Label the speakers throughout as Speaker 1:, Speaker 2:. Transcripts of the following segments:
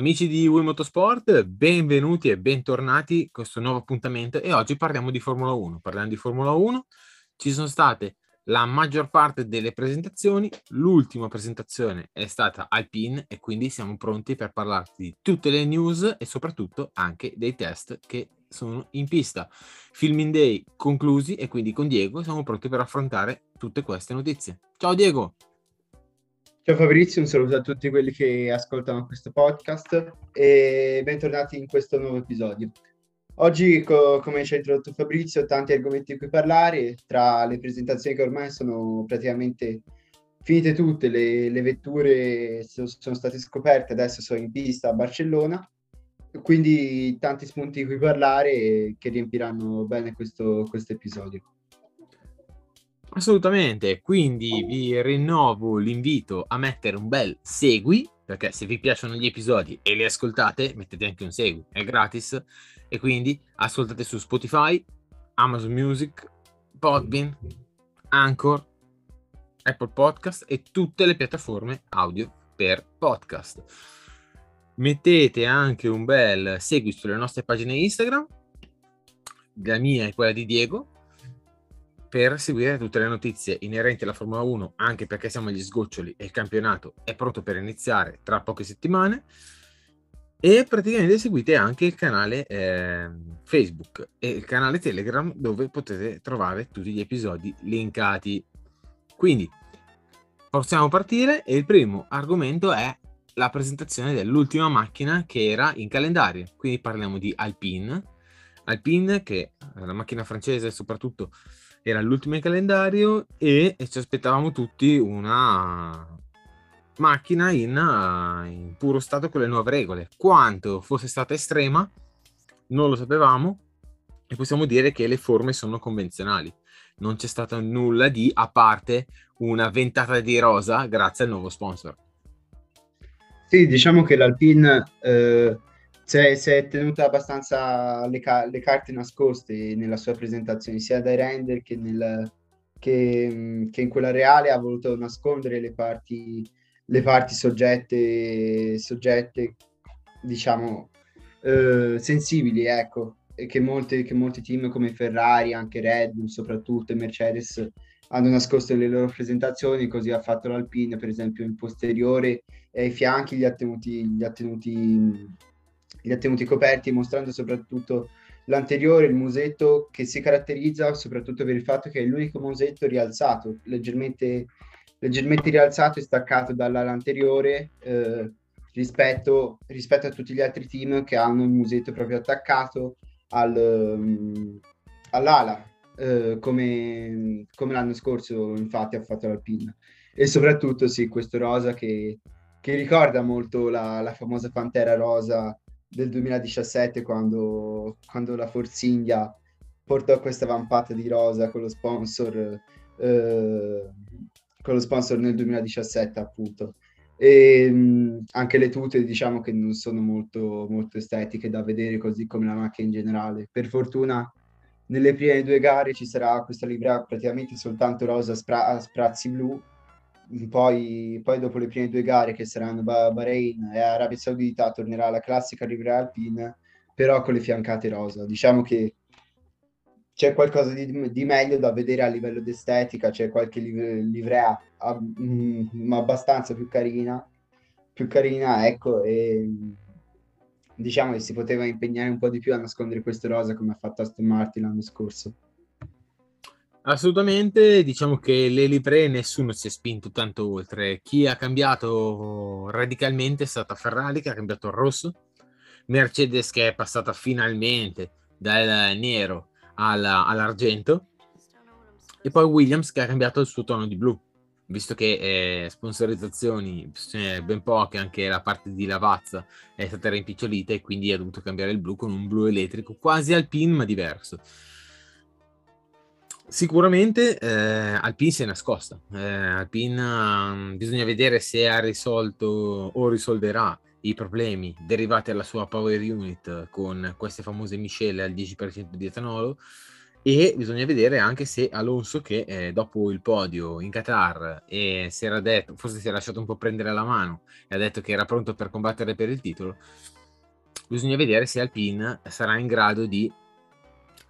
Speaker 1: Amici di Wii Motorsport, benvenuti e bentornati a questo nuovo appuntamento e oggi parliamo di Formula 1. Parliamo di Formula 1, ci sono state la maggior parte delle presentazioni, l'ultima presentazione è stata Alpine e quindi siamo pronti per parlarti di tutte le news e soprattutto anche dei test che sono in pista. Filming Day conclusi e quindi con Diego siamo pronti per affrontare tutte queste notizie. Ciao Diego!
Speaker 2: Ciao Fabrizio, un saluto a tutti quelli che ascoltano questo podcast e bentornati in questo nuovo episodio. Oggi, co- come ci ha introdotto Fabrizio, tanti argomenti di cui parlare, tra le presentazioni che ormai sono praticamente finite tutte, le, le vetture so- sono state scoperte, adesso sono in pista a Barcellona, quindi tanti spunti di cui parlare che riempiranno bene questo, questo episodio.
Speaker 1: Assolutamente, quindi vi rinnovo l'invito a mettere un bel segui, perché se vi piacciono gli episodi e li ascoltate, mettete anche un segui, è gratis, e quindi ascoltate su Spotify, Amazon Music, Podbean, Anchor, Apple Podcast e tutte le piattaforme audio per podcast. Mettete anche un bel segui sulle nostre pagine Instagram, la mia e quella di Diego, per seguire tutte le notizie inerenti alla Formula 1, anche perché siamo agli sgoccioli e il campionato è pronto per iniziare tra poche settimane. E praticamente seguite anche il canale eh, Facebook e il canale Telegram dove potete trovare tutti gli episodi linkati. Quindi possiamo partire e il primo argomento è la presentazione dell'ultima macchina che era in calendario. Quindi parliamo di Alpine. Alpine che è la macchina francese soprattutto era l'ultimo in calendario e, e ci aspettavamo tutti una macchina in, in, puro stato con le nuove regole. Quanto fosse stata estrema non lo sapevamo e possiamo dire che le forme sono convenzionali. Non c'è stato nulla di a parte una ventata di rosa grazie al nuovo sponsor.
Speaker 2: Sì, diciamo che l'Alpine eh, si è, si è tenuta abbastanza le, ca- le, carte nascoste nella sua presentazione, sia dai render che, nel, che, che, in quella reale ha voluto nascondere le parti, le parti soggette, soggette diciamo, eh, sensibili, ecco, che, molte, che molti team come Ferrari, anche Red Bull soprattutto e Mercedes hanno nascosto nelle loro presentazioni, così ha fatto l'Alpine, per esempio, in posteriore e ai fianchi li ha tenuti, li ha tenuti li ha tenuti coperti, mostrando soprattutto l'anteriore, il musetto che si caratterizza soprattutto per il fatto che è l'unico musetto rialzato, leggermente, leggermente rialzato e staccato dall'ala anteriore eh, rispetto, rispetto, a tutti gli altri team che hanno il musetto proprio attaccato al, um, all'ala, eh, come, come, l'anno scorso infatti ha fatto l'Alpina. E soprattutto sì, questo rosa che, che ricorda molto la, la famosa Pantera rosa del 2017 quando, quando la Force India portò questa vampata di rosa con lo sponsor eh, con lo sponsor nel 2017 appunto. E mh, anche le tute diciamo che non sono molto, molto estetiche da vedere così come la macchina in generale. Per fortuna nelle prime due gare ci sarà questa livrea praticamente soltanto rosa spra- a sprazzi blu poi, poi, dopo le prime due gare che saranno Bahrain e Arabia Saudita tornerà la classica livrea alpine però con le fiancate rosa. Diciamo che c'è qualcosa di, di meglio da vedere a livello di estetica c'è qualche livrea ab, mm, abbastanza più carina più carina ecco e diciamo che si poteva impegnare un po' di più a nascondere questo rosa come ha fatto Aston Martin l'anno scorso
Speaker 1: Assolutamente, diciamo che le livree nessuno si è spinto tanto oltre. Chi ha cambiato radicalmente è stata Ferrari, che ha cambiato il rosso, Mercedes che è passata finalmente dal nero alla- all'argento e poi Williams che ha cambiato il suo tono di blu visto che eh, sponsorizzazioni eh, ben poche, anche la parte di Lavazza è stata rimpicciolita e quindi ha dovuto cambiare il blu con un blu elettrico quasi alpin ma diverso. Sicuramente eh, Alpine si è nascosta. Eh, Alpine um, bisogna vedere se ha risolto o risolverà i problemi derivati dalla sua power unit con queste famose miscele al 10% di etanolo e bisogna vedere anche se Alonso che eh, dopo il podio in Qatar e si era detto, forse si è lasciato un po' prendere la mano e ha detto che era pronto per combattere per il titolo, bisogna vedere se Alpine sarà in grado di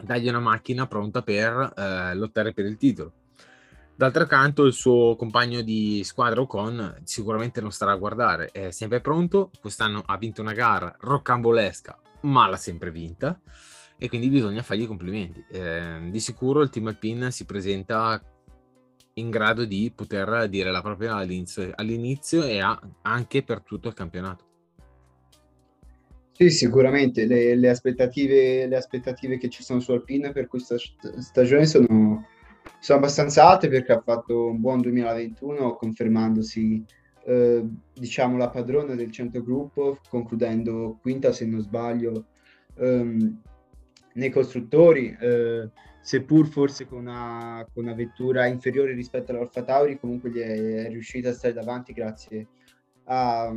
Speaker 1: dargli una macchina pronta per eh, lottare per il titolo. D'altro canto, il suo compagno di squadra Ocon sicuramente non starà a guardare, è sempre pronto. Quest'anno ha vinto una gara roccambolesca, ma l'ha sempre vinta. E quindi bisogna fargli i complimenti. Eh, di sicuro il team Alpine si presenta in grado di poter dire la propria all'inizio, all'inizio e anche per tutto il campionato.
Speaker 2: Sì, sicuramente. Le, le, aspettative, le aspettative che ci sono su Alpine per questa stagione sono, sono abbastanza alte perché ha fatto un buon 2021 confermandosi eh, diciamo la padrona del centrogruppo concludendo quinta se non sbaglio ehm, nei costruttori eh, seppur forse con una, con una, vettura inferiore rispetto all'Alfa Tauri comunque gli è, è riuscita a stare davanti grazie a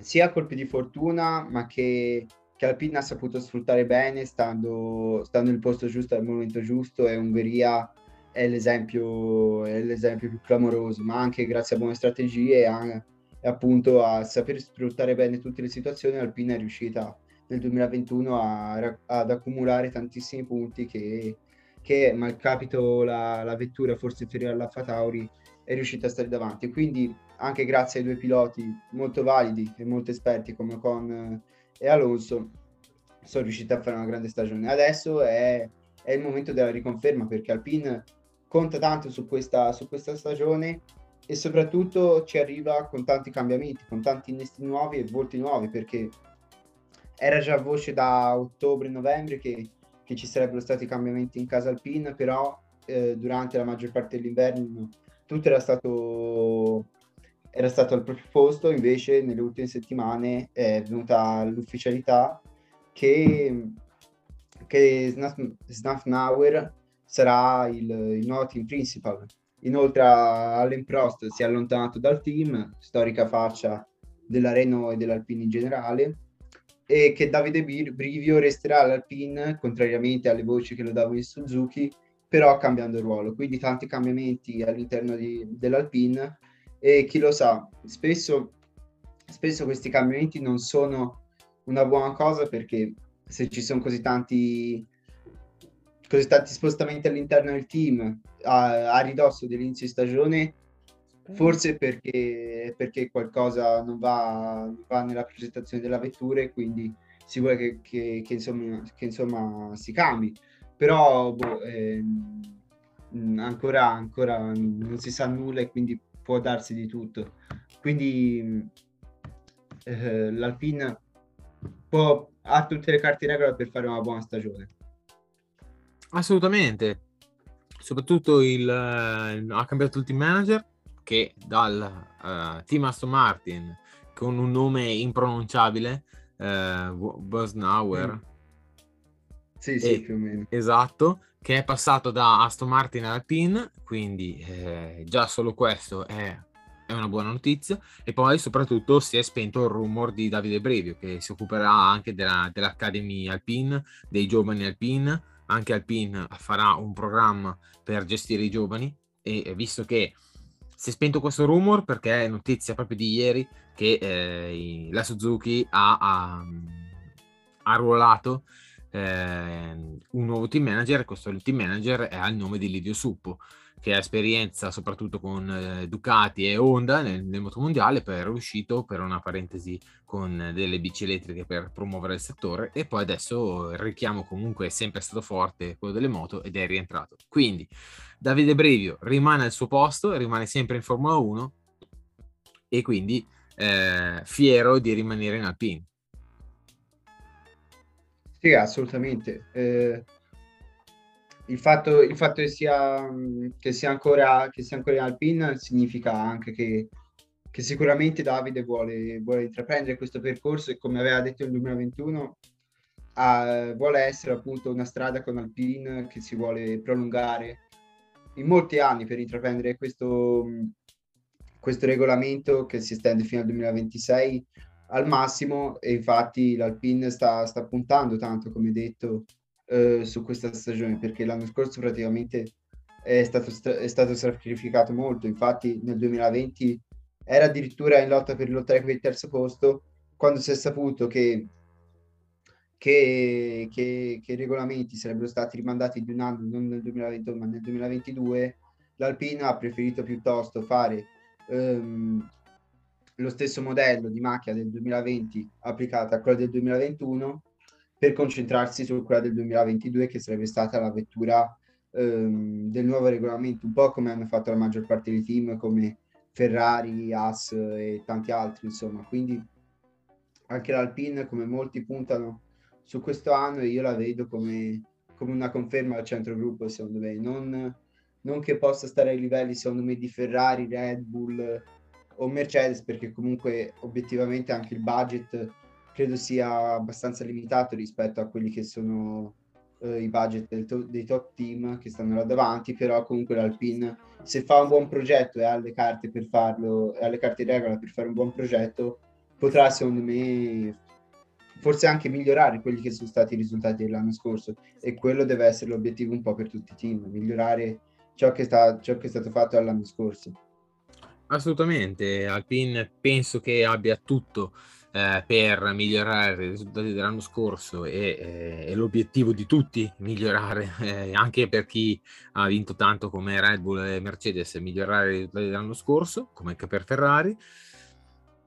Speaker 2: sia colpi di fortuna, ma che, che Alpine ha saputo sfruttare bene, stando, stando nel posto giusto al momento giusto, e Ungheria è l'esempio, è l'esempio più clamoroso, ma anche grazie a buone strategie e, e appunto a saper sfruttare bene tutte le situazioni, Alpine è riuscita nel 2021 a, ad accumulare tantissimi punti che, che malcapito la, la vettura forse inferiore all'Alfa Tauri è riuscita a stare davanti. Quindi anche grazie ai due piloti molto validi e molto esperti come Con e Alonso, sono riusciti a fare una grande stagione. Adesso è, è il momento della riconferma perché Alpine conta tanto su questa, su questa stagione e soprattutto ci arriva con tanti cambiamenti, con tanti innesti nuovi e volti nuovi perché era già voce da ottobre-novembre che, che, ci sarebbero stati cambiamenti in casa Alpine, però eh, durante la maggior parte dell'inverno tutto era stato era stato al proprio posto, invece nelle ultime settimane è venuta l'ufficialità che, che Snafnauer sarà il, il, nuovo team principal. Inoltre Allen Prost si è allontanato dal team, storica faccia della Renault e dell'Alpine in generale, e che Davide Brivio resterà all'Alpine, contrariamente alle voci che lo davano in Suzuki, però cambiando ruolo. Quindi tanti cambiamenti all'interno di, dell'Alpine e chi lo sa, spesso, spesso questi cambiamenti non sono una buona cosa perché se ci sono così tanti, così tanti spostamenti all'interno del team a, a ridosso dell'inizio di stagione, forse perché, perché qualcosa non va, non va, nella presentazione della vettura e quindi si vuole che, che, che, insomma, che insomma, si cambi. Però boh, ehm, ancora, ancora non si sa nulla e quindi può darsi di tutto. Quindi eh, l'Alpine può, ha tutte le carte in regola per fare una buona stagione.
Speaker 1: Assolutamente. Soprattutto il, ha cambiato il team manager che dal uh, team Aston Martin con un nome impronunciabile, uh, Bosnauer. Mm.
Speaker 2: Sì, sì, e, più o meno.
Speaker 1: Esatto, che è passato da Aston Martin alla quindi eh, già solo questo è, è, una buona notizia. E poi soprattutto si è spento il rumor di Davide Brevio, che si occuperà anche della, dell'Academy Alpine, dei giovani Alpine. Anche Alpine farà un programma per gestire i giovani e visto che si è spento questo rumor perché è notizia proprio di ieri che eh, la Suzuki ha, ha, ha ruolato eh, un nuovo team manager, questo team manager è al nome di Livio Suppo, che ha esperienza soprattutto con eh, Ducati e Honda nel, nel motomondiale, poi era uscito per una parentesi con delle bici elettriche per promuovere il settore e poi adesso il richiamo comunque è sempre stato forte quello delle moto ed è rientrato. Quindi Davide Brevio rimane al suo posto, rimane sempre in Formula 1 e quindi eh, fiero di rimanere in Alpine.
Speaker 2: Sì, assolutamente. Eh, il, fatto, il fatto che sia, che sia, ancora, che sia ancora in Alpine significa anche che, che sicuramente Davide vuole, vuole, intraprendere questo percorso e come aveva detto nel 2021 uh, vuole essere appunto una strada con Alpine che si vuole prolungare in molti anni per intraprendere questo, questo regolamento che si estende fino al 2026 al massimo e infatti l'Alpine sta, sta puntando tanto, come detto, eh, su questa stagione perché l'anno scorso praticamente è stato, è stato sacrificato molto, infatti nel 2020 era addirittura in lotta per lottare per il terzo posto quando si è saputo che che, che, che, i regolamenti sarebbero stati rimandati di un anno, non nel 2021 ma nel 2022, l'Alpina ha preferito piuttosto fare um, lo stesso modello di macchina del 2020 applicata a quella del 2021 per concentrarsi su quella del 2022 che sarebbe stata la vettura um, del nuovo regolamento, un po' come hanno fatto la maggior parte dei team come Ferrari, Haas e tanti altri, insomma. Quindi anche l'Alpine, come molti puntano su questo anno io la vedo come, come una conferma al centrogruppo, secondo me. Non, non, che possa stare ai livelli, secondo me, di Ferrari, Red Bull o Mercedes, perché comunque obiettivamente anche il budget credo sia abbastanza limitato rispetto a quelli che sono eh, i budget to- dei top team che stanno là davanti, però comunque l'Alpine se fa un buon progetto e ha le carte per farlo, ha le carte in regola per fare un buon progetto, potrà secondo me forse anche migliorare quelli che sono stati i risultati dell'anno scorso e quello deve essere l'obiettivo un po' per tutti i team, migliorare ciò che, sta, ciò che è stato fatto l'anno scorso.
Speaker 1: Assolutamente, Alpine penso che abbia tutto eh, per migliorare i risultati dell'anno scorso e, eh, l'obiettivo di tutti migliorare, eh, anche per chi ha vinto tanto come Red Bull e Mercedes, migliorare i risultati dell'anno scorso, come anche per Ferrari,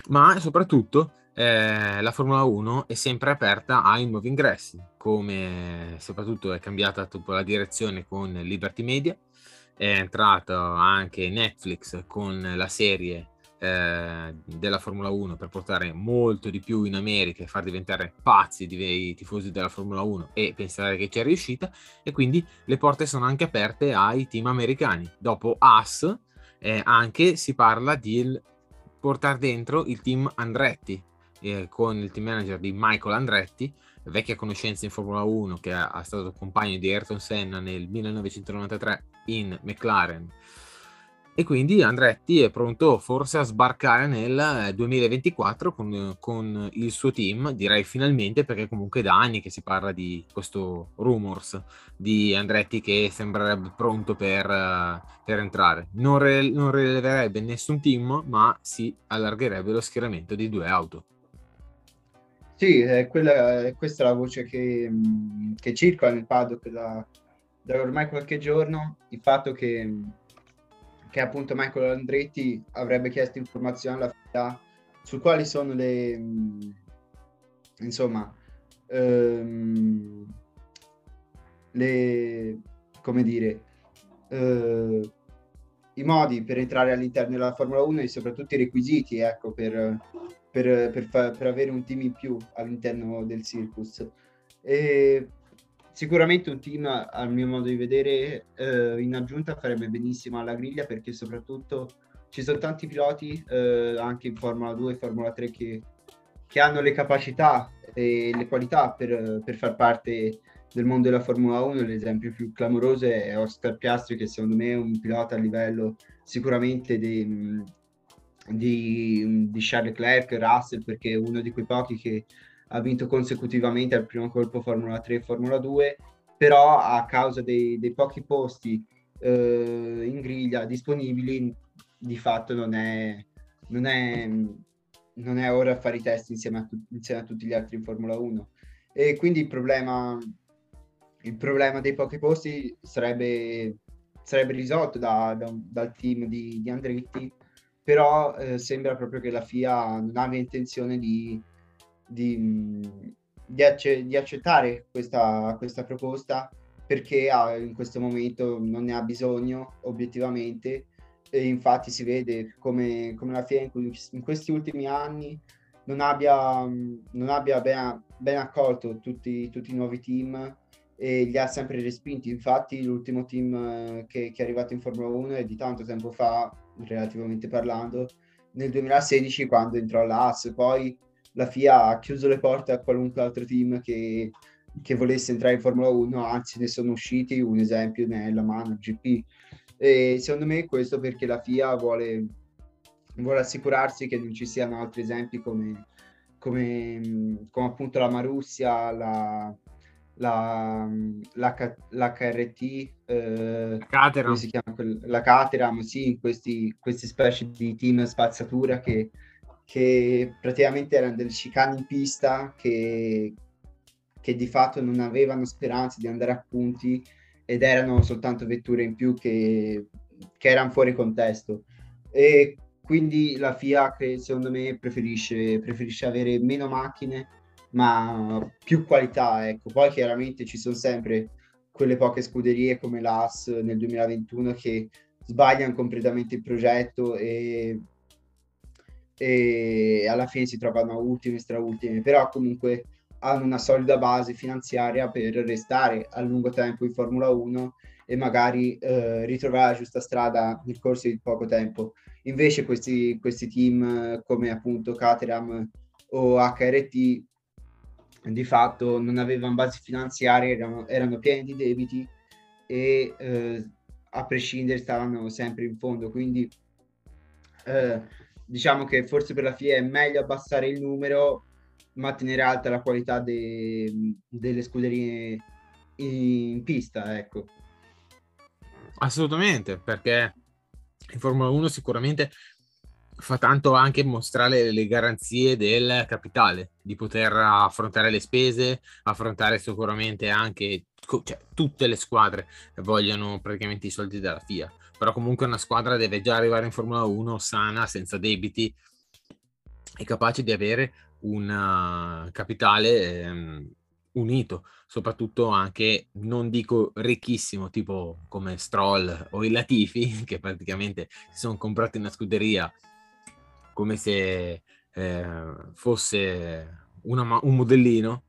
Speaker 1: ma soprattutto eh, la Formula 1 è sempre aperta ai nuovi ingressi, come soprattutto è cambiata la direzione con Liberty Media, è entrato anche Netflix con la serie eh, della Formula 1 per portare molto di più in America e far diventare pazzi i tifosi della Formula 1 e pensare che c'è riuscita e quindi le porte sono anche aperte ai team americani. Dopo AS eh, anche si parla di portare dentro il team Andretti eh, con il team manager di Michael Andretti, vecchia conoscenza in Formula 1 che è, stato compagno di Ayrton Senna nel 1993 in McLaren. E quindi Andretti è pronto forse a sbarcare nel 2024 eh, con, con, il suo team, direi finalmente, perché comunque da anni che si parla di questo rumors di Andretti che sembrerebbe pronto per, eh, per entrare. Non, re, non rileverebbe nessun team, ma si allargherebbe lo schieramento di due auto.
Speaker 2: Sì, è quella, è questa la voce che, che circola nel paddock da, da, ormai qualche giorno, il fatto che, che appunto Michael Andretti avrebbe chiesto informazioni alla FIA su quali sono le, insomma, ehm, le, come dire, eh, i modi per entrare all'interno della Formula 1 e soprattutto i requisiti, ecco, per per, per, fa, per, avere un team in più all'interno del circus. E sicuramente un team, al mio modo di vedere, eh, in aggiunta farebbe benissimo alla griglia perché soprattutto ci sono tanti piloti, eh, anche in Formula 2 e Formula 3, che, che, hanno le capacità e le qualità per, per far parte del mondo della Formula 1. L'esempio più clamoroso è Oscar Piastri, che secondo me è un pilota a livello sicuramente dei di, di Charles Leclerc, Russell, perché è uno di quei pochi che ha vinto consecutivamente al primo colpo Formula 3 e Formula 2, però a causa dei, dei pochi posti eh, in griglia disponibili, di fatto non è, non è, non è ora a fare i test insieme a, insieme a tutti gli altri in Formula 1. E quindi il problema, il problema dei pochi posti sarebbe, sarebbe risolto da, da, dal team di, di Andretti però eh, sembra proprio che la FIA non abbia intenzione di, di, di, acce- di accettare questa, questa, proposta perché ha, in questo momento non ne ha bisogno obiettivamente e infatti si vede come, come la FIA in, in, questi ultimi anni non abbia, non abbia ben, ben accolto tutti, tutti, i nuovi team e li ha sempre respinti. Infatti, l'ultimo team eh, che, che, è arrivato in Formula 1 è di tanto tempo fa, relativamente parlando, nel 2016 quando entrò l'AS. Poi la FIA ha chiuso le porte a qualunque altro team che, che volesse entrare in Formula 1, anzi ne sono usciti, un esempio ne è la Man GP. E secondo me questo perché la FIA vuole, vuole assicurarsi che non ci siano altri esempi come, come, come appunto la Marussia, la, la, la, l'HRT, eh,
Speaker 1: Caterham.
Speaker 2: si chiama? la Caterham, sì, questi, queste specie di team spazzatura che, che praticamente erano delle chicane in pista che, che di fatto non avevano speranze di andare a punti ed erano soltanto vetture in più che, che erano fuori contesto. E quindi la FIA, secondo me, preferisce, preferisce avere meno macchine ma più qualità, ecco. Poi chiaramente ci sono sempre quelle poche scuderie come l'AS nel 2021 che sbagliano completamente il progetto e, e alla fine si trovano ultime, straultime, però comunque hanno una solida base finanziaria per restare a lungo tempo in Formula 1 e magari eh, ritrovare la giusta strada nel corso di poco tempo. Invece questi, questi team come appunto Caterham o HRT di fatto non avevano basi finanziarie, erano, erano pieni di debiti e eh, a prescindere stavano sempre in fondo. Quindi eh, diciamo che forse per la FIA è meglio abbassare il numero ma tenere alta la qualità de- delle scuderie in pista, ecco.
Speaker 1: Assolutamente, perché in Formula 1 sicuramente fa tanto anche mostrare le garanzie del capitale, di poter affrontare le spese, affrontare sicuramente anche cioè, tutte le squadre vogliono praticamente i soldi della FIA, però comunque una squadra deve già arrivare in Formula 1 sana, senza debiti e capace di avere un uh, capitale ehm, unito, soprattutto anche, non dico ricchissimo, tipo come Stroll o i Latifi, che praticamente si sono comprati una scuderia come se eh, fosse una, un modellino,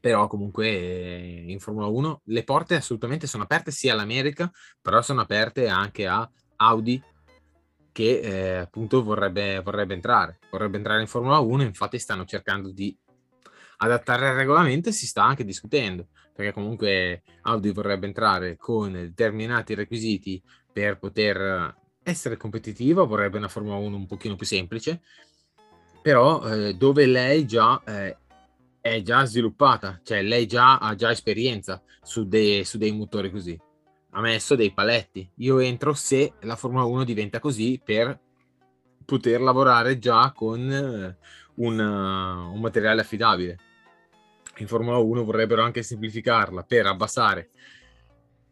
Speaker 1: però comunque eh, in Formula 1 le porte assolutamente sono aperte sia all'America, però sono aperte anche a Audi che eh, appunto vorrebbe, vorrebbe entrare, vorrebbe entrare in Formula 1, infatti stanno cercando di adattare il regolamento e si sta anche discutendo, perché comunque Audi vorrebbe entrare con determinati requisiti per poter essere competitiva, vorrebbe una Formula 1 un pochino più semplice, però eh, dove lei già eh, è già sviluppata, cioè lei già ha già esperienza su, de- su dei motori così, ha messo dei paletti. Io entro se la Formula 1 diventa così per poter lavorare già con eh, un, uh, un materiale affidabile. In Formula 1 vorrebbero anche semplificarla per abbassare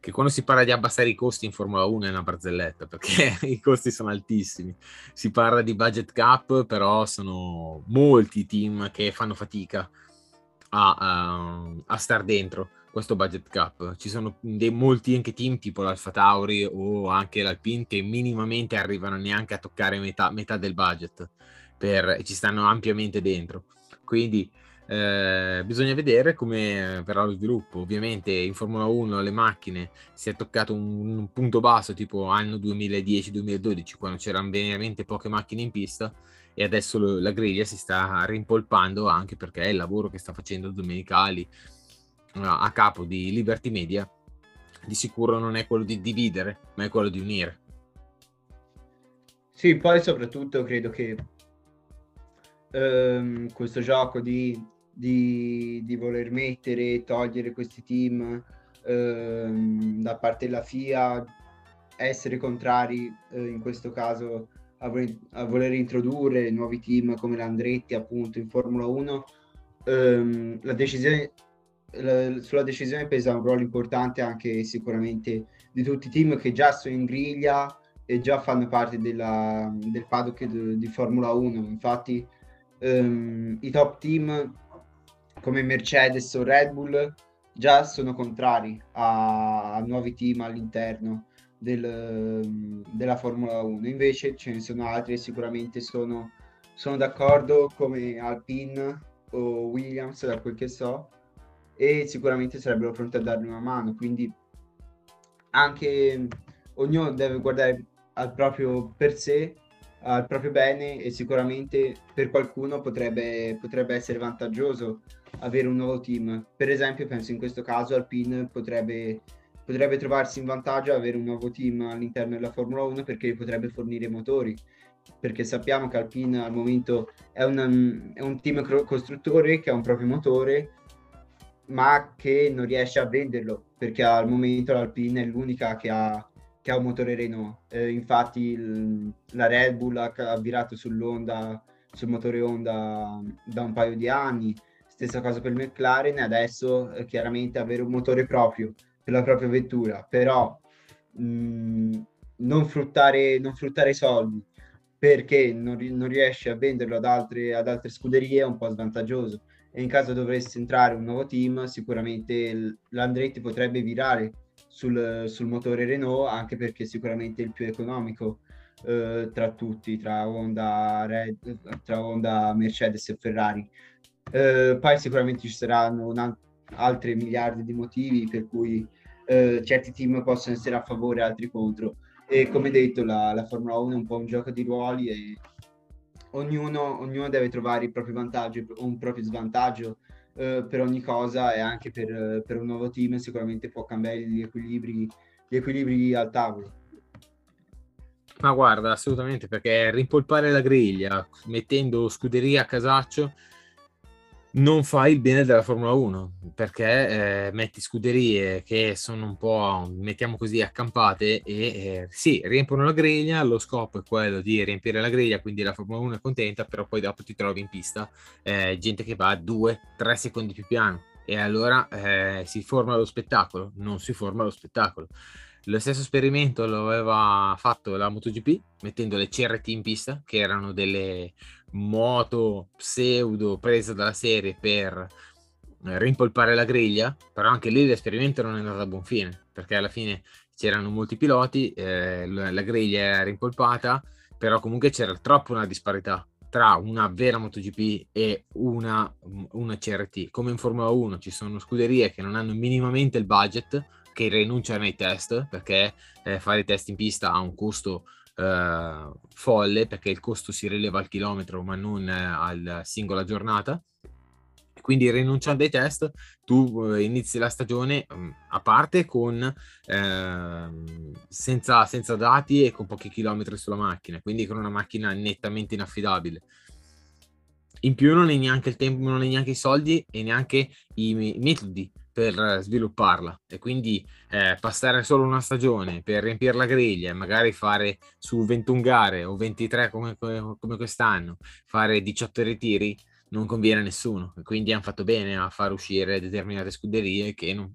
Speaker 1: che quando si parla di abbassare i costi in Formula 1 è una barzelletta perché i costi sono altissimi. Si parla di budget cap, però sono molti team che fanno fatica a, a, a star dentro questo budget cap. Ci sono dei, molti anche team tipo l'Alfa Tauri o anche l'Alpine che minimamente arrivano neanche a toccare metà, metà del budget per, ci stanno ampiamente dentro. Quindi eh, bisogna vedere come verrà lo sviluppo. Ovviamente in Formula 1 le macchine si è toccato un, un punto basso tipo anno 2010-2012 quando c'erano veramente poche macchine in pista e adesso lo, la griglia si sta rimpolpando anche perché il lavoro che sta facendo Domenicali uh, a capo di Liberty Media di sicuro non è quello di dividere ma è quello di unire.
Speaker 2: Sì, poi soprattutto credo che ehm, questo gioco di di, di voler mettere e togliere questi team ehm, da parte della FIA, essere contrari eh, in questo caso a voler, a voler, introdurre nuovi team come l'Andretti appunto in Formula 1, ehm, la decisione, la, sulla decisione pesa un ruolo importante anche sicuramente di tutti i team che già sono in griglia e già fanno parte della, del paddock di, di Formula 1. Infatti ehm, i top team come Mercedes o Red Bull già sono contrari a, a nuovi team all'interno del, della Formula 1. Invece ce ne sono altri e sicuramente sono sono d'accordo come Alpine o Williams, da quel che so, e sicuramente sarebbero pronti a dargli una mano. Quindi anche ognuno deve guardare al proprio per sé, al proprio bene e sicuramente per qualcuno potrebbe, potrebbe essere vantaggioso avere un nuovo team. Per esempio, penso in questo caso Alpine potrebbe, potrebbe trovarsi in vantaggio avere un nuovo team all'interno della Formula 1 perché potrebbe fornire motori. Perché sappiamo che Alpine al momento è, una, è un team costruttore che ha un proprio motore, ma che non riesce a venderlo perché al momento l'Alpine è l'unica che ha, che ha un motore Renault. Eh, infatti il, la Red Bull ha, virato sull'Honda, sul motore Honda da un paio di anni. Stessa cosa per McLaren, adesso eh, chiaramente avere un motore proprio per la propria vettura, però mh, mm, non, fruttare, non fruttare soldi perché non, non riesce a venderlo ad altre, ad altre scuderie è un po' svantaggioso. E in caso dovesse entrare un nuovo team sicuramente l'Andretti potrebbe virare sul, sul, motore Renault anche perché sicuramente il più economico eh, tra tutti tra Honda, Red, tra Honda, Mercedes e Ferrari eh, poi sicuramente ci saranno una, altri miliardi di motivi per cui eh, certi team possono essere a favore altri contro. E come detto, la, la, Formula 1 è un po' un gioco di ruoli e ognuno, ognuno deve trovare il proprio vantaggio o un proprio svantaggio eh, per ogni cosa e anche per, per, un nuovo team sicuramente può cambiare gli equilibri, gli equilibri al tavolo.
Speaker 1: Ma guarda, assolutamente, perché rimpolpare la griglia mettendo scuderia a casaccio non fai il bene della Formula 1 perché eh, metti scuderie che sono un po', mettiamo così, accampate e eh, sì, riempiono la griglia, lo scopo è quello di riempire la griglia, quindi la Formula 1 è contenta, però poi dopo ti trovi in pista eh, gente che va 2-3 secondi più piano e allora eh, si forma lo spettacolo, non si forma lo spettacolo. Lo stesso esperimento lo aveva fatto la MotoGP mettendo le CRT in pista, che erano delle moto pseudo presa dalla serie per eh, rimpolpare la griglia, però anche lì l'esperimento non è andato a buon fine, perché alla fine c'erano molti piloti, eh, la griglia era rimpolpata, però comunque c'era troppo una disparità tra una vera MotoGP e una, una CRT. Come in Formula 1 ci sono scuderie che non hanno minimamente il budget, che rinunciano ai test, perché eh, fare i test in pista ha un costo eh, folle perché il costo si rileva al chilometro ma non eh, alla singola giornata. Quindi rinunciando ai test, tu eh, inizi la stagione mm, a parte con eh, senza, senza dati e con pochi chilometri sulla macchina, quindi con una macchina nettamente inaffidabile. In più non hai neanche il tempo, non hai neanche i soldi e neanche i metodi per svilupparla. E quindi eh, passare solo una stagione per riempire la griglia e magari fare su 21 gare o 23 come, come quest'anno fare 18 ritiri non conviene a nessuno. E quindi hanno fatto bene a far uscire determinate scuderie che non,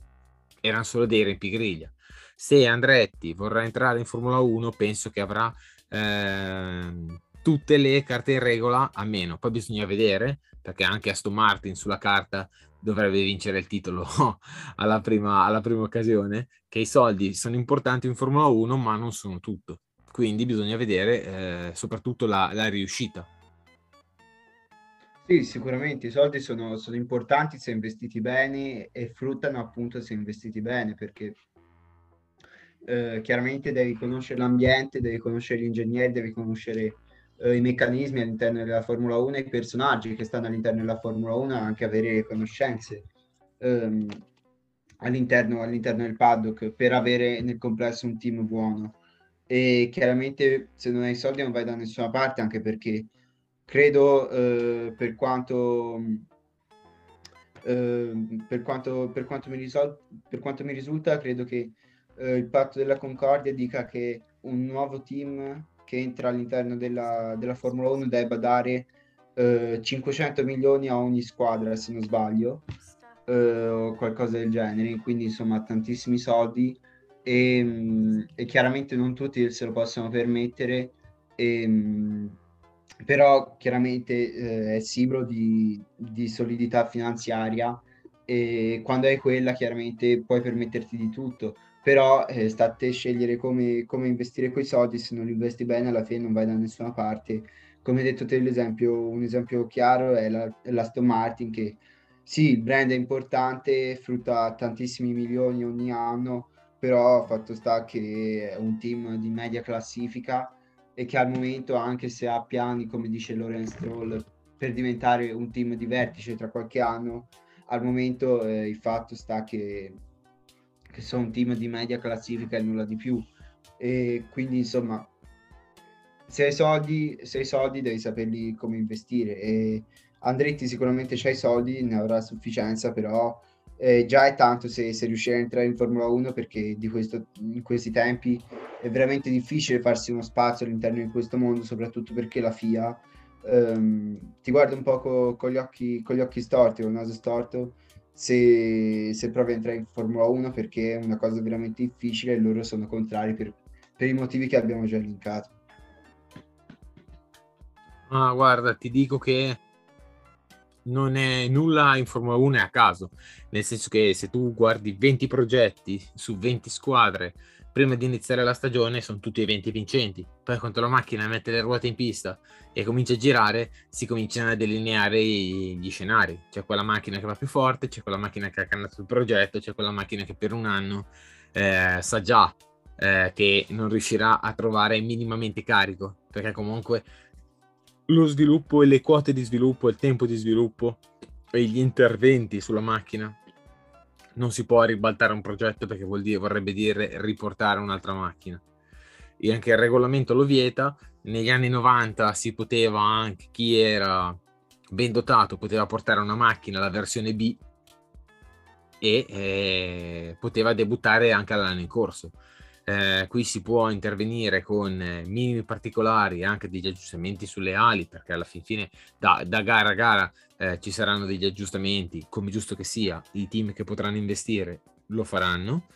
Speaker 1: erano solo dei riempigriglia se Andretti vorrà entrare in Formula 1 penso che avrà eh, tutte le carte in regola a meno poi bisogna vedere perché anche Aston Martin sulla carta dovrebbe vincere il titolo alla prima, alla prima occasione, che i soldi sono importanti in Formula 1, ma non sono tutto. Quindi bisogna vedere eh, soprattutto la, la, riuscita.
Speaker 2: Sì, sicuramente i soldi sono, sono, importanti se investiti bene e fruttano appunto se investiti bene, perché eh, chiaramente devi conoscere l'ambiente, devi conoscere gli ingegneri, devi conoscere eh, i meccanismi all'interno della Formula 1 e i personaggi che stanno all'interno della Formula 1 anche avere conoscenze ehm, all'interno, all'interno del paddock per avere nel complesso un team buono. E chiaramente se non hai soldi non vai da nessuna parte, anche perché credo eh, per quanto eh, per, quanto, per, quanto mi risol- per quanto mi risulta, credo che eh, il patto della Concordia dica che un nuovo team che entra all'interno della, della Formula 1 debba dare eh, 500 milioni a ogni squadra, se non sbaglio, eh, o qualcosa del genere, quindi insomma tantissimi soldi e, mm, e chiaramente non tutti se lo possono permettere, e, mm, però chiaramente eh, è simbolo di, di solidità finanziaria e quando hai quella chiaramente puoi permetterti di tutto però eh, sta a te scegliere come, come investire quei soldi, se non li investi bene alla fine non vai da nessuna parte, come detto te un esempio chiaro è la, l'Aston Martin che sì, il brand è importante, frutta tantissimi milioni ogni anno, però fatto sta che è un team di media classifica e che al momento, anche se ha piani, come dice Lorenz Stroll, per diventare un team di vertice tra qualche anno, al momento eh, il fatto sta che, che sono un team di media classifica e nulla di più. E quindi, insomma, se hai soldi, se hai soldi devi saperli come investire. E Andretti sicuramente c'ha i soldi, ne avrà sufficienza, però eh, già è tanto se, se riuscire a entrare in Formula 1 perché questo, in questi tempi è veramente difficile farsi uno spazio all'interno di questo mondo, soprattutto perché la FIA ehm, ti guarda un po' co, con, gli occhi, con gli occhi storti, con il naso storto, se, se provi a entrare in Formula 1 perché è una cosa veramente difficile e loro sono contrari per, per i motivi che abbiamo già linkato.
Speaker 1: Ah, guarda, ti dico che non è nulla in Formula 1 a caso, nel senso che se tu guardi 20 progetti su 20 squadre prima di iniziare la stagione sono tutti eventi vincenti. Poi quando la macchina mette le ruote in pista e comincia a girare, si cominciano a delineare gli scenari. C'è quella macchina che va più forte, c'è quella macchina che ha cannato il progetto, c'è quella macchina che per un anno eh, sa già eh, che non riuscirà a trovare minimamente carico, perché comunque lo sviluppo e le quote di sviluppo, il tempo di sviluppo e gli interventi sulla macchina non si può ribaltare un progetto perché dire, vorrebbe dire riportare un'altra macchina. E anche il regolamento lo vieta. Negli anni 90 si poteva anche chi era ben dotato poteva portare una macchina, la versione B, e eh, poteva debuttare anche all'anno in corso. Eh, qui si può intervenire con eh, minimi particolari anche degli aggiustamenti sulle ali perché alla fin fine da, da gara a gara eh, ci saranno degli aggiustamenti come giusto che sia i team che potranno investire lo faranno.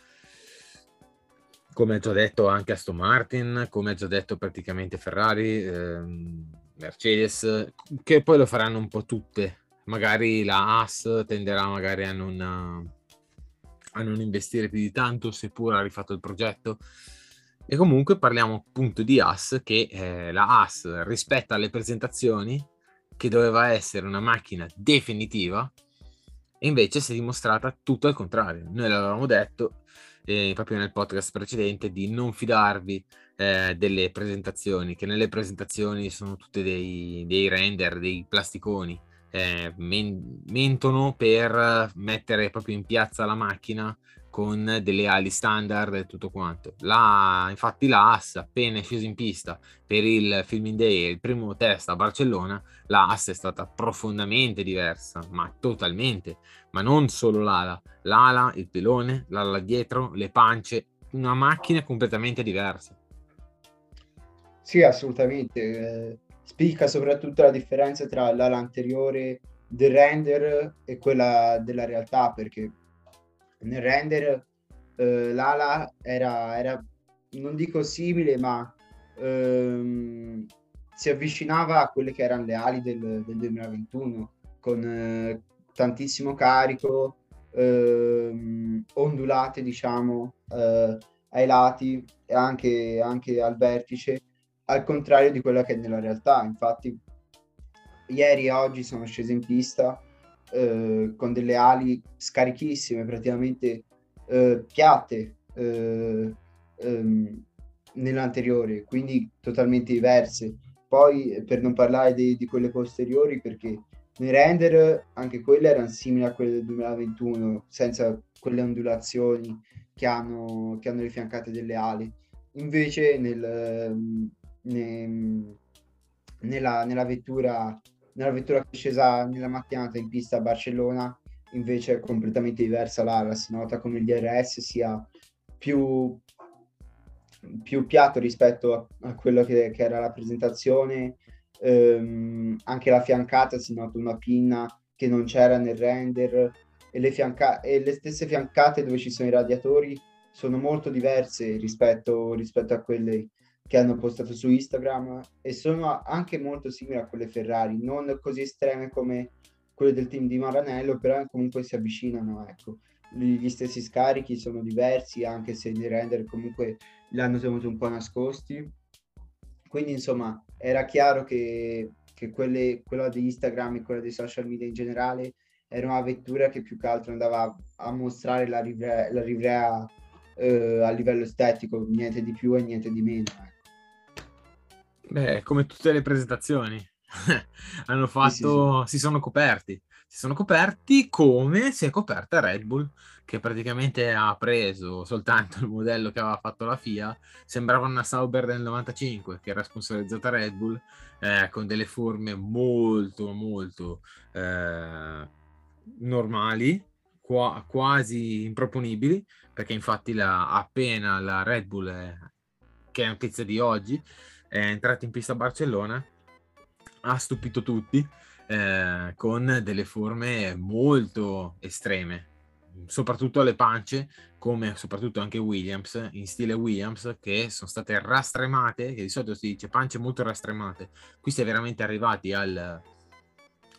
Speaker 1: Come ha già detto anche Aston Martin come ha già detto praticamente Ferrari ehm, Mercedes che poi lo faranno un po' tutte. Magari la Haas tenderà magari a non a non investire più di tanto, seppur ha rifatto il progetto. E comunque parliamo appunto di AS, che eh, la AS rispetto alle presentazioni, che doveva essere una macchina definitiva, e invece si è dimostrata tutto al contrario. Noi l'avevamo detto eh, proprio nel podcast precedente di non fidarvi eh, delle presentazioni, che nelle presentazioni sono tutte dei, dei render, dei plasticoni eh, men- mentono per mettere proprio in piazza la macchina con delle ali standard e tutto quanto. La, infatti la AS appena è scesa in pista per il Filming Day, il primo test a Barcellona, la AS è stata profondamente diversa, ma totalmente, ma non solo l'ala, l'ala, il pilone, l'ala dietro, le pance, una macchina completamente diversa.
Speaker 2: Sì, assolutamente. Spicca soprattutto la differenza tra l'ala anteriore del render e quella della realtà, perché nel render eh, l'ala era, era, non dico simile, ma ehm, si avvicinava a quelle che erano le ali del, del 2021, con eh, tantissimo carico, ehm, ondulate, diciamo, eh, ai lati e anche, anche al vertice al contrario di quella che è nella realtà. Infatti, ieri e oggi sono sceso in pista eh, con delle ali scarichissime, praticamente eh, piatte eh, ehm, nell'anteriore, quindi totalmente diverse. Poi, per non parlare di, di quelle posteriori, perché nei render anche quelle erano simili a quelle del 2021, senza quelle ondulazioni che hanno, che hanno le fiancate delle ali. Invece nel, ne, nella, nella, vettura, nella vettura che è scesa nella mattinata in pista a Barcellona invece è completamente diversa l'ala, si nota come il DRS sia più, più piatto rispetto a, a quello che, che, era la presentazione, ehm, anche la fiancata si nota una pinna che non c'era nel render e le, fianca- e le stesse fiancate dove ci sono i radiatori sono molto diverse rispetto, rispetto a quelle che hanno postato su Instagram e sono anche molto simili a quelle Ferrari, non così estreme come quelle del team di Maranello, però comunque si avvicinano, ecco. Gli stessi scarichi sono diversi, anche se nei render comunque li hanno tenuti un po' nascosti. quindi insomma era chiaro che, che quelle, quella di Instagram e quella dei social media in generale era una vettura che più che altro andava a mostrare la livrea, la livrea eh, a livello estetico, niente di più e niente di meno. ecco.
Speaker 1: Beh, come tutte le presentazioni, hanno fatto,
Speaker 2: sì,
Speaker 1: si sono coperti, si sono coperti come si è coperta Red Bull, che praticamente ha preso soltanto il modello che aveva fatto la FIA, sembrava una Sauber del 95, che era sponsorizzata Red Bull, eh, con delle forme molto, molto eh, normali, qua- quasi improponibili, perché infatti la, appena la Red Bull, è- che è notizia di oggi, è entrata in pista a Barcellona, ha stupito tutti eh, con delle forme molto estreme, soprattutto alle pance, come soprattutto anche Williams, in stile Williams, che sono state rastremate, che di solito si dice pance molto rastremate. Qui si è veramente arrivati al,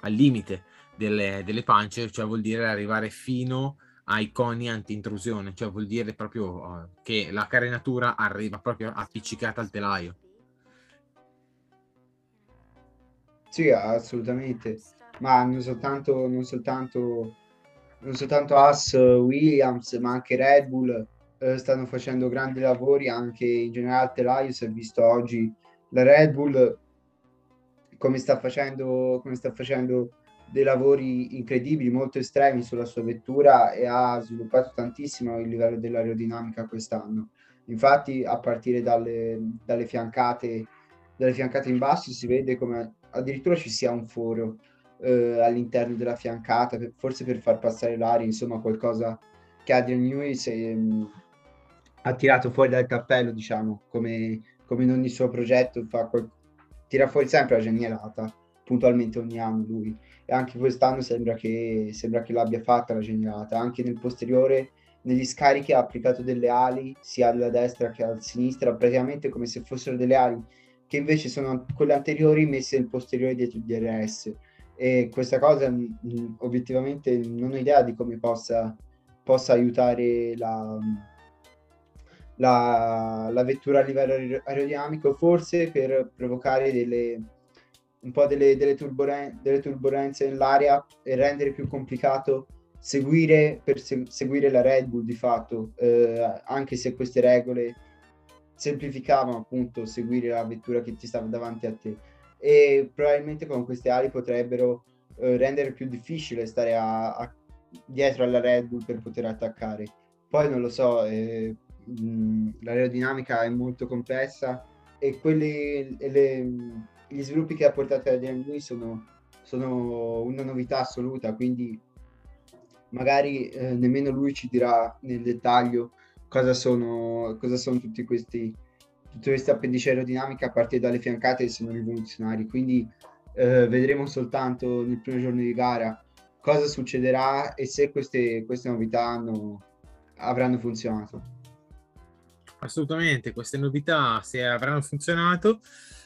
Speaker 1: al limite delle, delle pance, cioè vuol dire arrivare fino ai coni anti-intrusione, cioè vuol dire proprio eh, che la carenatura arriva proprio appiccicata al telaio.
Speaker 2: Sì, assolutamente, ma non soltanto, non soltanto, non soltanto Haas, Williams, ma anche Red Bull eh, stanno facendo grandi lavori, anche in generale al telaio si è visto oggi la Red Bull come sta facendo, come sta facendo dei lavori incredibili, molto estremi sulla sua vettura e ha sviluppato tantissimo il livello dell'aerodinamica quest'anno. Infatti, a partire dalle, dalle fiancate, dalle fiancate in basso si vede come addirittura ci sia un foro eh, all'interno della fiancata, per, forse per far passare l'aria, insomma qualcosa che Adrian Newey ehm, ha tirato fuori dal cappello, diciamo, come, come in ogni suo progetto, fa quel, tira fuori sempre la genialata, puntualmente ogni anno lui. E anche quest'anno sembra che, sembra che l'abbia fatta la genialata, anche nel posteriore negli scarichi ha applicato delle ali sia alla destra che alla sinistra, praticamente come se fossero delle ali che invece sono quelle anteriori messe nel posteriore dietro il DRS e questa cosa mh, obiettivamente non ho idea di come possa, possa aiutare la, la, la, vettura a livello aerodinamico forse per provocare delle, un po' delle, delle, turbulen- delle turbulenze nell'aria e rendere più complicato seguire per se- seguire la Red Bull di fatto eh, anche se queste regole semplificavano appunto seguire la vettura che ti stava davanti a te e probabilmente con queste ali potrebbero eh, rendere più difficile stare a, a, dietro alla Red Bull per poter attaccare. Poi non lo so, eh, mh, l'aerodinamica è molto complessa e quelli, le, gli sviluppi che ha portato Adrian Newey sono, sono una novità assoluta, quindi magari eh, nemmeno lui ci dirà nel dettaglio cosa sono, cosa sono tutti questi tutte queste appendici aerodinamiche a partire dalle fiancate che sono rivoluzionari quindi eh, vedremo soltanto nel primo giorno di gara cosa succederà e se queste, queste novità hanno, avranno funzionato.
Speaker 1: Assolutamente queste novità se avranno funzionato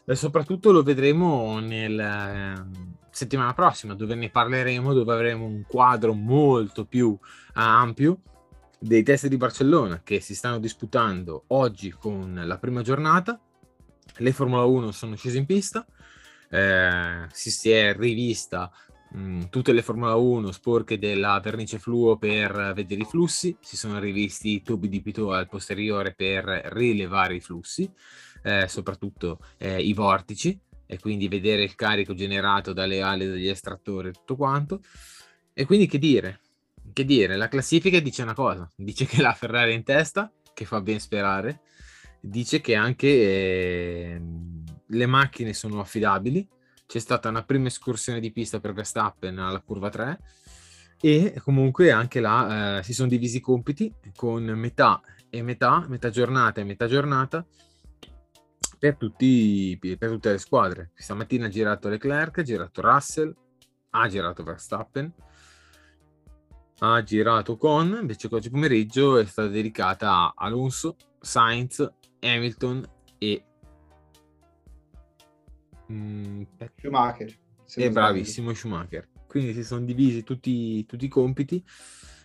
Speaker 1: e soprattutto lo vedremo nella eh, settimana prossima dove ne parleremo dove avremo un quadro molto più ampio dei test di Barcellona che si stanno disputando oggi con la prima giornata. Le Formula 1 sono scese in pista, eh, si, si è rivista mh, tutte le Formula 1 sporche della vernice fluo per vedere i flussi, si sono rivisti i tubi di Pitot al posteriore per rilevare i flussi, eh, soprattutto eh, i vortici e quindi vedere il carico generato dalle ali degli estrattori e tutto quanto. E quindi che dire, che dire, la classifica dice una cosa, dice che la Ferrari è in testa, che fa ben sperare, dice che anche eh, le macchine sono affidabili, c'è stata una prima escursione di pista per Verstappen alla curva 3 e comunque anche là eh, si sono divisi i compiti con metà e metà, metà giornata e metà giornata per, tutti, per tutte le squadre. Stamattina ha girato Leclerc, ha girato Russell, ha girato Verstappen, ha girato con, invece oggi pomeriggio è stata dedicata a Alonso, Sainz, Hamilton e
Speaker 2: mm, Schumacher.
Speaker 1: È bravissimo Schumacher. Quindi si sono divisi tutti, tutti i compiti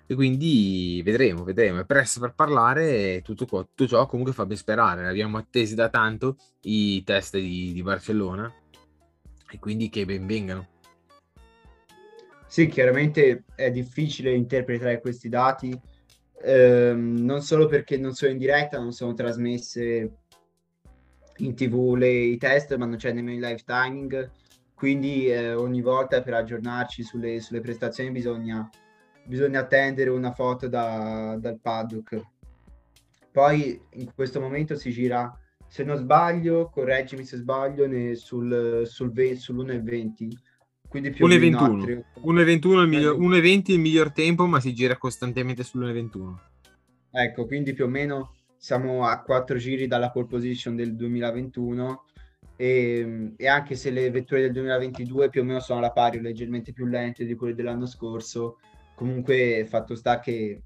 Speaker 1: E quindi vedremo, vedremo. È presto per parlare. Tutto, tutto ciò comunque fa ben sperare. Abbiamo attesi da tanto i test di, di Barcellona e quindi che ben vengano.
Speaker 2: Sì, chiaramente è difficile interpretare questi dati, ehm, non solo perché non sono in diretta, non sono trasmesse in tv le, i test, ma non c'è nemmeno il live timing, quindi eh, ogni volta per aggiornarci sulle, sulle prestazioni bisogna, bisogna, attendere una foto da, dal paddock. Poi in questo momento si gira, se non sbaglio, correggimi se sbaglio, ne, sul, sul, sull'1.20 quindi più
Speaker 1: 1,21. 1,21 il miglior, 1,20 il miglior tempo, ma si gira costantemente sull'1,21.
Speaker 2: Ecco, quindi più o meno siamo a quattro giri dalla pole position del 2021 e, e, anche se le vetture del 2022 più o meno sono alla pari o leggermente più lente di quelle dell'anno scorso, comunque fatto sta che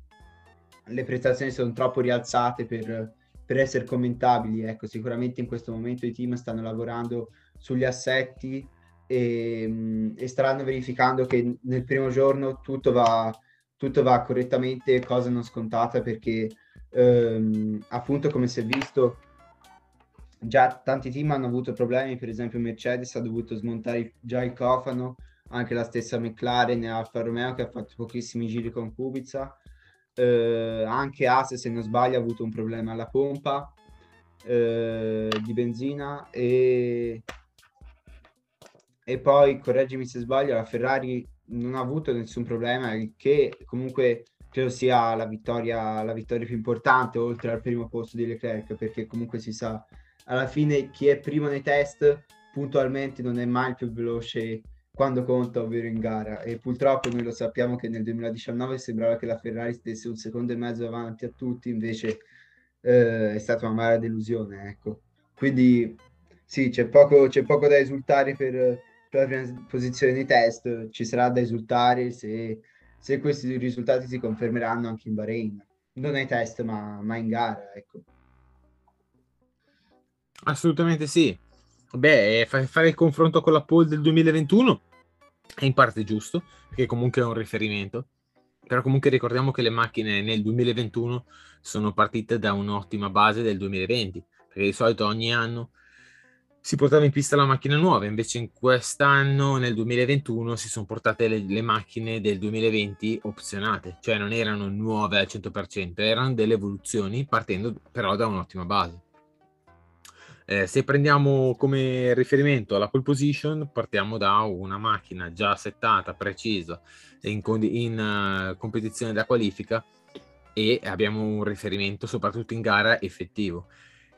Speaker 2: le prestazioni sono troppo rialzate per, per essere commentabili. Ecco, sicuramente in questo momento i team stanno lavorando sugli assetti e, e staranno verificando che nel primo giorno tutto va, tutto va correttamente, cosa non scontata perché ehm, appunto come si è visto già tanti team hanno avuto problemi, per esempio Mercedes ha dovuto smontare già il cofano, anche la stessa McLaren e Alfa Romeo che ha fatto pochissimi giri con Kubica, eh, anche Ace se non sbaglio ha avuto un problema alla pompa eh, di benzina e e poi, correggimi se sbaglio, la Ferrari non ha avuto nessun problema, il che comunque credo sia la vittoria, la vittoria più importante oltre al primo posto di Leclerc, perché comunque si sa, alla fine chi è primo nei test puntualmente non è mai il più veloce quando conta, ovvero in gara. E purtroppo noi lo sappiamo che nel 2019 sembrava che la Ferrari stesse un secondo e mezzo avanti a tutti, invece eh, è stata una mala delusione, ecco. Quindi sì, c'è poco, c'è poco da esultare per per la prima posizione di test ci sarà da esultare se, se, questi risultati si confermeranno anche in Bahrain. Non ai test, ma, ma in gara, ecco.
Speaker 1: Assolutamente sì. Beh, fare il confronto con la pole del 2021 è in parte giusto, perché comunque è un riferimento. Però comunque ricordiamo che le macchine nel 2021 sono partite da un'ottima base del 2020, perché di solito ogni anno si portava in pista la macchina nuova, invece in quest'anno, nel 2021, si sono portate le, le, macchine del 2020 opzionate, cioè non erano nuove al 100%, erano delle evoluzioni partendo però da un'ottima base. Eh, se prendiamo come riferimento la pole position, partiamo da una macchina già settata, precisa, in, in uh, competizione da qualifica e abbiamo un riferimento soprattutto in gara effettivo.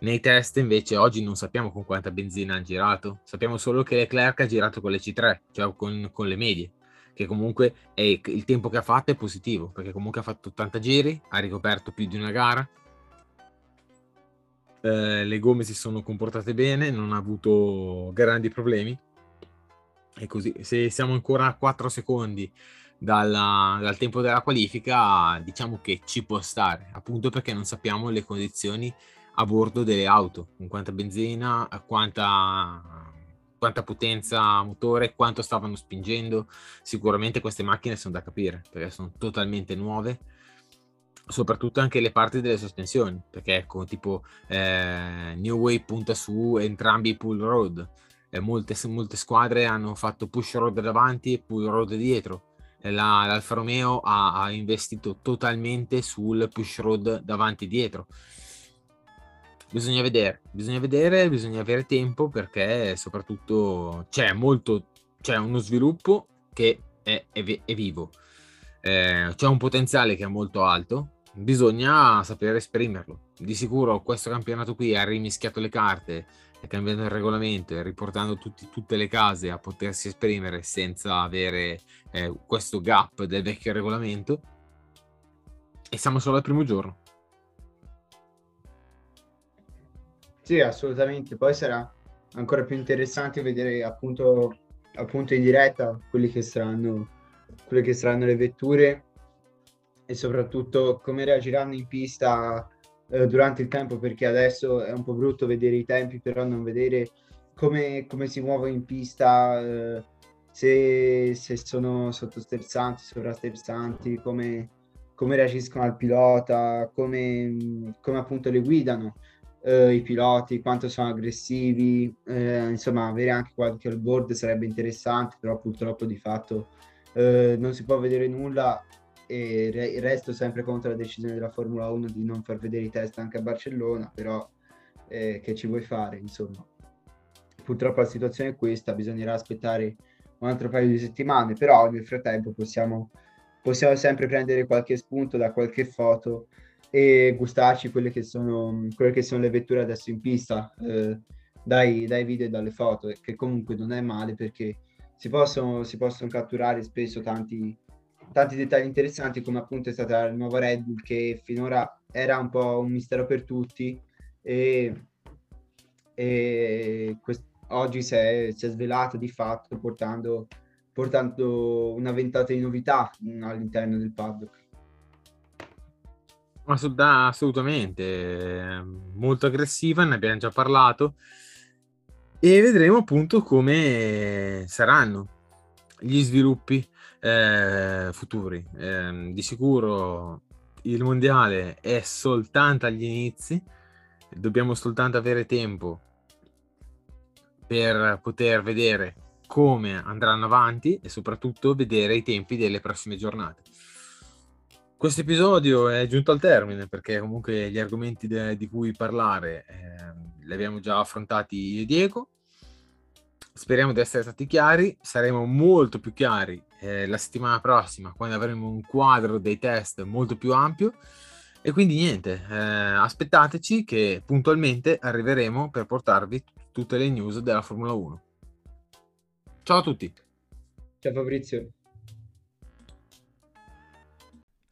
Speaker 1: Nei test invece oggi non sappiamo con quanta benzina ha girato, sappiamo solo che Leclerc ha girato con le C3, cioè con, con le medie, che comunque è, il tempo che ha fatto è positivo, perché comunque ha fatto 80 giri, ha ricoperto più di una gara, eh, le gomme si sono comportate bene, non ha avuto grandi problemi, e così se siamo ancora a 4 secondi dalla, dal tempo della qualifica, diciamo che ci può stare, appunto perché non sappiamo le condizioni a bordo delle auto, con quanta benzina, quanta, quanta potenza motore, quanto stavano spingendo. Sicuramente queste macchine sono da capire perché sono totalmente nuove, soprattutto anche le parti delle sospensioni, perché ecco, tipo eh, New Way punta su entrambi i pull road. Eh, molte, molte squadre hanno fatto push road davanti e pull road dietro. La, L'Alfa Romeo ha, ha investito totalmente sul push road davanti e dietro bisogna vedere, bisogna vedere, bisogna avere tempo perché soprattutto c'è molto, c'è uno sviluppo che è, è, è vivo, eh, c'è un potenziale che è molto alto, bisogna sapere esprimerlo. Di sicuro questo campionato qui ha rimischiato le carte, è cambiato il regolamento e riportando tutti, tutte le case a potersi esprimere senza avere eh, questo gap del vecchio regolamento. E siamo solo al primo giorno.
Speaker 2: Sì, assolutamente. Poi sarà ancora più interessante vedere appunto, appunto in diretta quelli che saranno, quelle che saranno le vetture e soprattutto come reagiranno in pista eh, durante il tempo, perché adesso è un po' brutto vedere i tempi, però non vedere come, come si muovono in pista, eh, se, se sono sottosterzanti, sovrasterzanti, come come reagiscono al pilota, come, come appunto le guidano eh, i piloti, quanto sono aggressivi, eh, insomma avere anche qualche board sarebbe interessante, però purtroppo di fatto eh, non si può vedere nulla e re- resto sempre contro la decisione della Formula 1 di non far vedere i test anche a Barcellona, però eh, che ci vuoi fare, insomma. Purtroppo la situazione è questa, bisognerà aspettare un altro paio di settimane, però nel frattempo possiamo, possiamo sempre prendere qualche spunto da qualche foto e gustarci quelle che sono, quelle che sono le vetture adesso in pista eh, dai, dai, video e dalle foto, che comunque non è male perché si possono, si possono catturare spesso tanti, tanti dettagli interessanti come appunto è stata la nuova Red Bull che finora era un po' un mistero per tutti e, e quest- oggi si è, si è svelato di fatto portando, portando una ventata di novità all'interno del paddock.
Speaker 1: Assolutamente, molto aggressiva, ne abbiamo già parlato e vedremo appunto come saranno gli sviluppi eh, futuri. Eh, di sicuro il mondiale è soltanto agli inizi, dobbiamo soltanto avere tempo per poter vedere come andranno avanti e soprattutto vedere i tempi delle prossime giornate. Questo episodio è giunto al termine perché comunque gli argomenti de- di cui parlare eh, li abbiamo già affrontati io e Diego. Speriamo di essere stati chiari, saremo molto più chiari eh, la settimana prossima quando avremo un quadro dei test molto più ampio. E quindi niente, eh, aspettateci che puntualmente arriveremo per portarvi tutte le news della Formula 1. Ciao a tutti.
Speaker 2: Ciao Fabrizio.